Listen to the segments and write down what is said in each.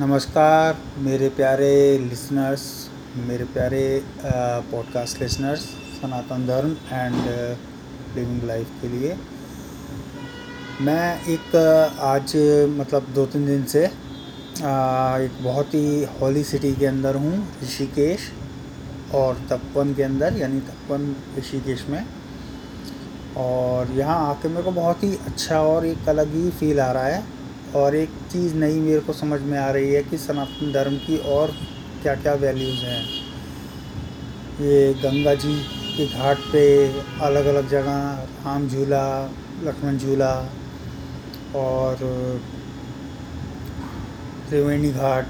नमस्कार, मेरे प्यारे लिसनर्स मेरे प्यारे पॉडकास्ट लिसनर्स सनातन धर्म एंड लिविंग लाइफ के लिए। मैं एक आज मतलब दो तीन दिन से एक बहुत ही हॉली सिटी के अंदर हूँ, ऋषिकेश और तपवन के अंदर, यानी तपवन ऋषिकेश में। और यहाँ आके मेरे को बहुत ही अच्छा और एक अलग ही फील आ रहा है। और एक चीज़ नई मेरे को समझ में आ रही है कि सनातन धर्म की और क्या क्या वैल्यूज़ हैं। ये गंगा जी के घाट पे अलग अलग जगह, राम झूला, लक्ष्मण झूला और त्रिवेणी घाट।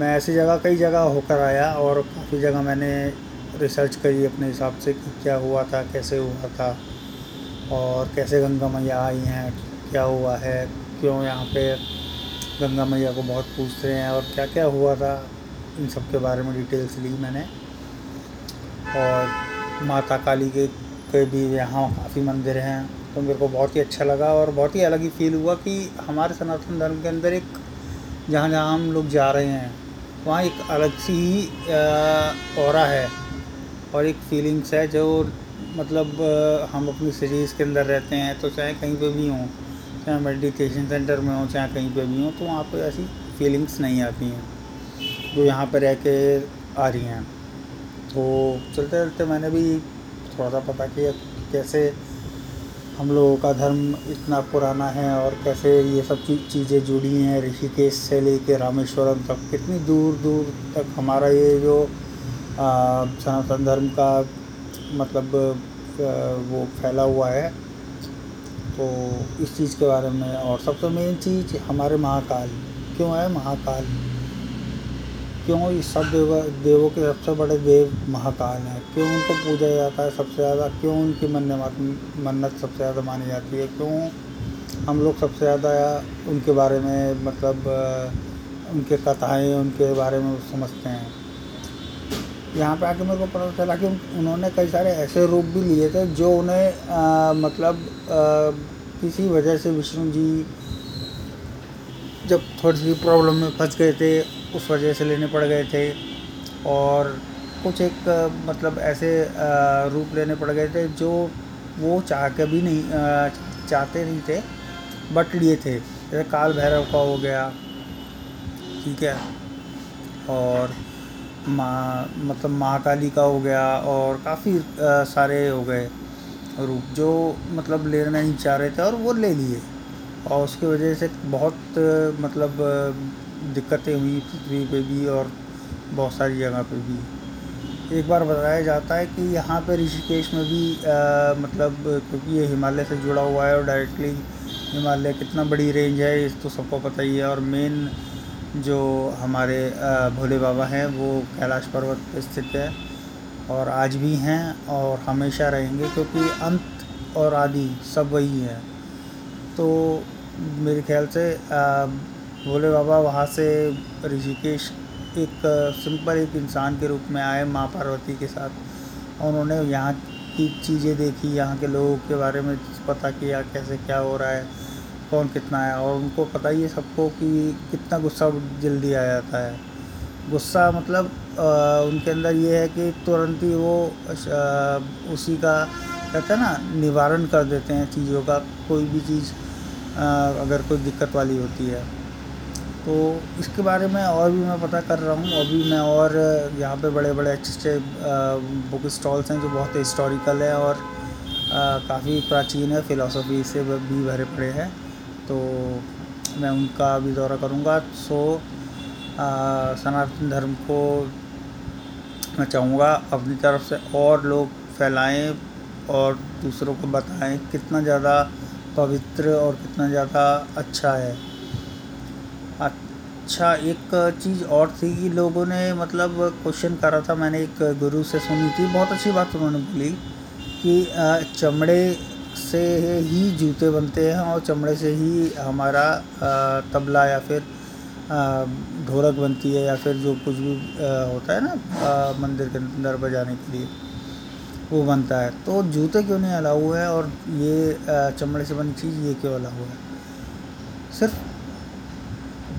मैं ऐसी जगह, कई जगह होकर आया और काफ़ी जगह मैंने रिसर्च करी अपने हिसाब से कि क्या हुआ था, कैसे हुआ था और कैसे गंगा मैया आई हैं, क्या हुआ है। क्यों यहाँ पे गंगा मैया को बहुत पूछते हैं और क्या क्या हुआ था इन सब के बारे में डिटेल्स ली मैंने। और माता काली के के भी यहाँ काफ़ी मंदिर हैं तो मेरे को बहुत ही अच्छा लगा और बहुत ही अलग ही फील हुआ कि हमारे सनातन धर्म के अंदर एक, जहाँ जहाँ हम लोग जा रहे हैं, वहाँ एक अलग सी ही और है और एक फीलिंग्स है जो मतलब हम अपनी सीरीज़ के अंदर रहते हैं तो चाहे कहीं पे भी हों चाहे मेडिटेशन सेंटर में हो चाहे कहीं पे भी हो तो वहाँ पे ऐसी फीलिंग्स नहीं आती हैं, जो यहाँ पर रह के आ रही हैं। तो चलते चलते मैंने भी थोड़ा सा पता किया कैसे हम लोगों का धर्म इतना पुराना है और कैसे ये सब चीज़ें जुड़ी हैं ऋषिकेश से लेके रामेश्वरम तक। कितनी दूर दूर तक हमारा ये जो सनातन धर्म का मतलब वो फैला हुआ है। तो इस चीज़ के बारे में और सबसे मेन चीज़ हमारे महाकाल। क्यों है महाकाल? क्यों इस सब देव देवों के सबसे बड़े देव महाकाल हैं? क्यों उनको पूजा जाता है सबसे ज़्यादा? क्यों उनकी मन्नत मन्नत सबसे ज़्यादा मानी जाती है? क्यों हम लोग सबसे ज़्यादा उनके बारे में मतलब उनके कथाएँ उनके बारे में समझते हैं? यहाँ पे आके मेरे को पता चला कि उन्होंने कई सारे ऐसे रूप भी लिए थे जो उन्हें आ, मतलब आ, किसी वजह से विष्णु जी जब थोड़ी सी प्रॉब्लम में फंस गए थे, उस वजह से लेने पड़ गए थे और कुछ एक मतलब ऐसे रूप लेने पड़ गए थे जो वो चाह के भी नहीं चाहते नहीं थे, बट लिए थे। जैसे काल भैरव का हो गया, ठीक है, और माँ मतलब महाकाली का हो गया और काफ़ी सारे हो गए। रूप जो मतलब लेना नहीं चाह रहे थे और वो ले लिए। और उसकी वजह से बहुत मतलब दिक्कतें हुई पृथ्वी पे भी और बहुत सारी जगह पे भी। एक बार बताया जाता है कि यहाँ पे ऋषिकेश में भी आ, मतलब क्योंकि ये हिमालय से जुड़ा हुआ है और डायरेक्टली हिमालय कितना बड़ी रेंज है इस तो सबको पता ही है। और मेन जो हमारे भोले बाबा हैं वो कैलाश पर्वत पर स्थित है। और आज भी हैं और हमेशा रहेंगे क्योंकि अंत और आदि सब वही है। तो मेरे ख्याल से भोले बाबा वहाँ से ऋषिकेश एक सिंपल एक इंसान के रूप में आए माँ पार्वती के साथ। उन्होंने यहाँ की चीज़ें देखी, यहाँ के लोगों के बारे में पता किया, कैसे क्या हो रहा है, कौन कितना है, और उनको पता ही है सबको कि कितना गुस्सा जल्दी आ जाता है। गुस्सा मतलब उनके अंदर ये है कि तुरंत ही वो उसी का, कहते हैं ना, निवारण कर देते हैं चीज़ों का, कोई भी चीज़ अगर कोई दिक्कत वाली होती है। तो इसके बारे में और भी मैं पता कर रहा हूँ। अभी मैं और यहाँ पे बड़े बड़े अच्छे अच्छे बुक स्टॉल्स हैं जो बहुत हिस्टोरिकल है और काफ़ी प्राचीन है फ़िलासफ़ी से भी भरे पड़े हैं। तो मैं उनका भी दौरा करूँगा। सो सनातन धर्म को मैं चाहूँगा। अपनी तरफ़ से और लोग फैलाएँ और दूसरों को बताएँ कितना ज़्यादा पवित्र और कितना ज़्यादा अच्छा है। अच्छा एक चीज़ और थी कि लोगों ने मतलब क्वेश्चन करा था, मैंने एक गुरु से सुनी थी। बहुत अच्छी बात उन्होंने बोली कि चमड़े से ही जूते बनते हैं और चमड़े से ही हमारा तबला या फिर ढोलक बनती है या फिर जो कुछ भी होता है ना मंदिर के अंदर बजाने के लिए वो बनता है। तो जूते क्यों नहीं अलाउ हुए हैं और ये चमड़े से बनी चीज़ ये क्यों अलाउ है सिर्फ़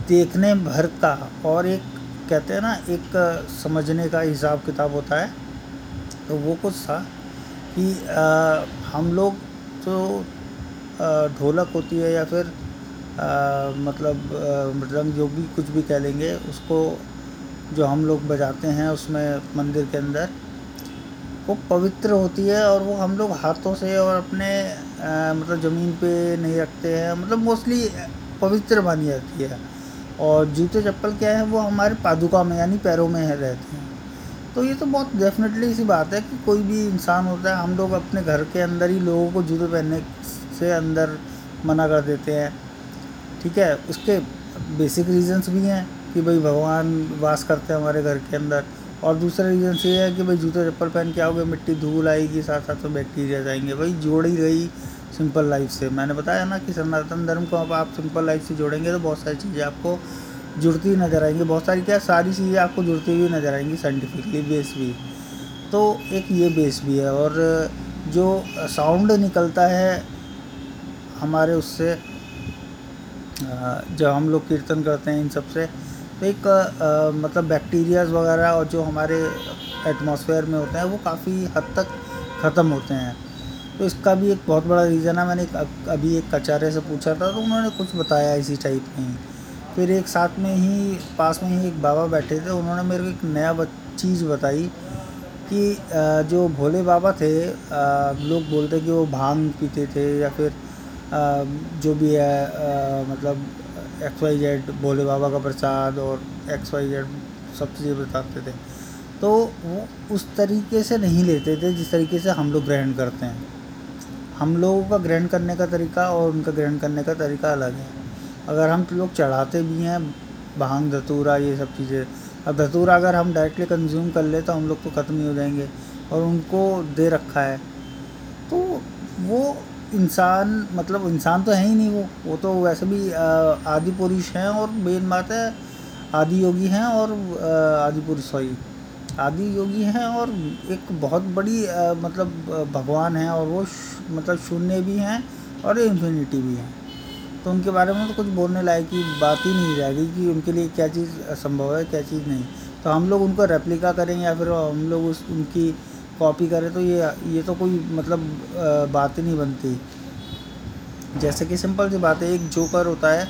देखने भर का और एक कहते हैं ना एक समझने का हिसाब किताब होता है। तो वो कुछ था कि आ, हम लोग जो ढोलक होती है या फिर मतलब मृदंग जो भी कुछ भी कह लेंगे उसको जो हम लोग बजाते हैं उसमें मंदिर के अंदर वो पवित्र होती है और वो हम लोग हाथों से और अपने आ, मतलब ज़मीन पे नहीं रखते हैं। मतलब मोस्टली पवित्र मानी जाती है। और जूते चप्पल क्या है वो हमारे पादुका में यानी पैरों में है रहते हैं। तो ये तो बहुत डेफिनेटली सी बात है कि कोई भी इंसान होता है हम लोग अपने घर के अंदर ही लोगों को जूते पहनने से अंदर मना कर देते हैं। ठीक है, उसके बेसिक रीजंस भी हैं कि भाई भगवान वास करते हैं हमारे घर के अंदर। और दूसरा रीज़न ये है कि भाई जूते चप्पल पहन के आओगे, मिट्टी धूल आएगी साथ साथ में बैक्टीरिया जाएँगे। भाई जोड़ ही गई सिंपल लाइफ से। मैंने बताया ना कि सनातन धर्म को अब आप सिंपल लाइफ से जोड़ेंगे तो बहुत सारी चीज़ें आपको जुड़ती नज़र आएँगी। बहुत सारी क्या, सारी चीज़ें आपको जुड़ती हुई नज़र आएँगी साइंटिफिकली बेस भी। तो एक ये बेस भी है और जो साउंड निकलता है हमारे उससे जब हम लोग कीर्तन करते हैं इन सबसे तो एक आ, मतलब बैक्टीरियाज वगैरह और जो हमारे एटमॉस्फेयर में होते हैं वो काफ़ी हद तक ख़त्म होते हैं। तो इसका भी एक बहुत बड़ा रीज़न है। मैंने अभी एक कचारे से पूछा था तो उन्होंने कुछ बताया इसी टाइप में ही। फिर एक साथ में ही पास में ही एक बाबा बैठे थे उन्होंने मेरे को एक नया चीज़ बताई कि जो भोले बाबा थे लोग बोलते कि वो भाँग पीते थे या फिर जो भी है मतलब X Y Z Bhole Baba का प्रसाद और एक्स वाई जेड सब चीज़ें बताते थे। तो वो उस तरीके से नहीं लेते थे जिस तरीके से हम लोग ग्रहण करते हैं। हम लोगों का ग्रहण करने का तरीका और उनका ग्रहण करने का तरीका अलग है। अगर हम लोग चढ़ाते भी हैं, भाँग, धतूरा, ये सब चीज़ें, अब धतूरा अगर हम डायरेक्टली कंज्यूम कर ले तो हम लोग तो ख़त्म ही हो जाएँगे और उनको दे रखा है। तो वो इंसान मतलब इंसान तो है ही नहीं वो। वो तो वैसे भी आदि पुरुष हैं और मेन बात है आदि योगी हैं और आदि पुरुष सॉरी आदि योगी हैं और एक बहुत बड़ी आ, मतलब भगवान हैं और वो मतलब शून्य भी हैं और इन्फिनिटी भी हैं। तो उनके बारे में तो कुछ बोलने लायक की बात ही नहीं रहेगी कि उनके लिए क्या चीज़ संभव है क्या चीज़ नहीं। तो हम लोग उनको रेप्लिका करेंगे या फिर हम लोग उस उनकी कॉपी करें तो ये ये तो कोई मतलब बात ही नहीं बनती। जैसे कि सिंपल सी बात है एक जोकर होता है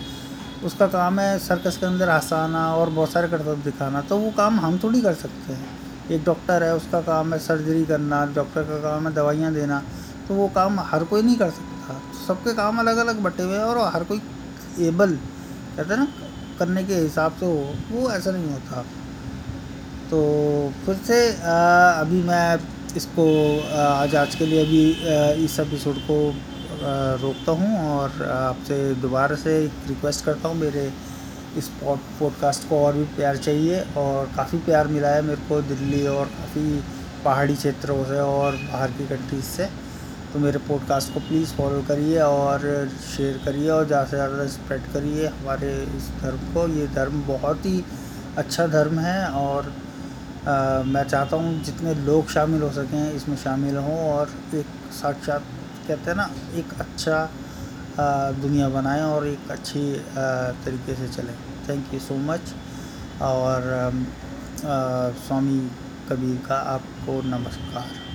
उसका काम है सर्कस के अंदर हंसाना और बहुत सारे करतब दिखाना तो वो काम हम थोड़ी कर सकते हैं। एक डॉक्टर है उसका काम है सर्जरी करना डॉक्टर का काम है दवाइयाँ देना तो वो काम हर कोई नहीं कर सकता। सबके काम अलग अलग बटे हुए हैं और हर कोई एबल कहते हैं ना करने के हिसाब से वो ऐसा नहीं होता। तो फिर से आ, अभी मैं इसको आज आज के लिए अभी इस एपिसोड को रोकता हूँ और आपसे दोबारा से रिक्वेस्ट करता हूँ, मेरे इस पॉड पॉडकास्ट को और भी प्यार चाहिए और काफ़ी प्यार मिला है मेरे को दिल्ली और काफ़ी पहाड़ी क्षेत्रों से और बाहर की कंट्रीज़ से। तो मेरे पॉडकास्ट को प्लीज़ फॉलो करिए और शेयर करिए और ज़्यादा से ज़्यादा स्प्रेड करिए हमारे इस धर्म को। ये धर्म बहुत ही अच्छा धर्म है और आ, मैं चाहता हूँ जितने लोग शामिल हो सकें इसमें शामिल हों और एक साक्षात कहते हैं ना एक अच्छा दुनिया बनाएँ और एक अच्छी तरीके से चलें। थैंक यू सो मच और स्वामी कबीर का आपको नमस्कार।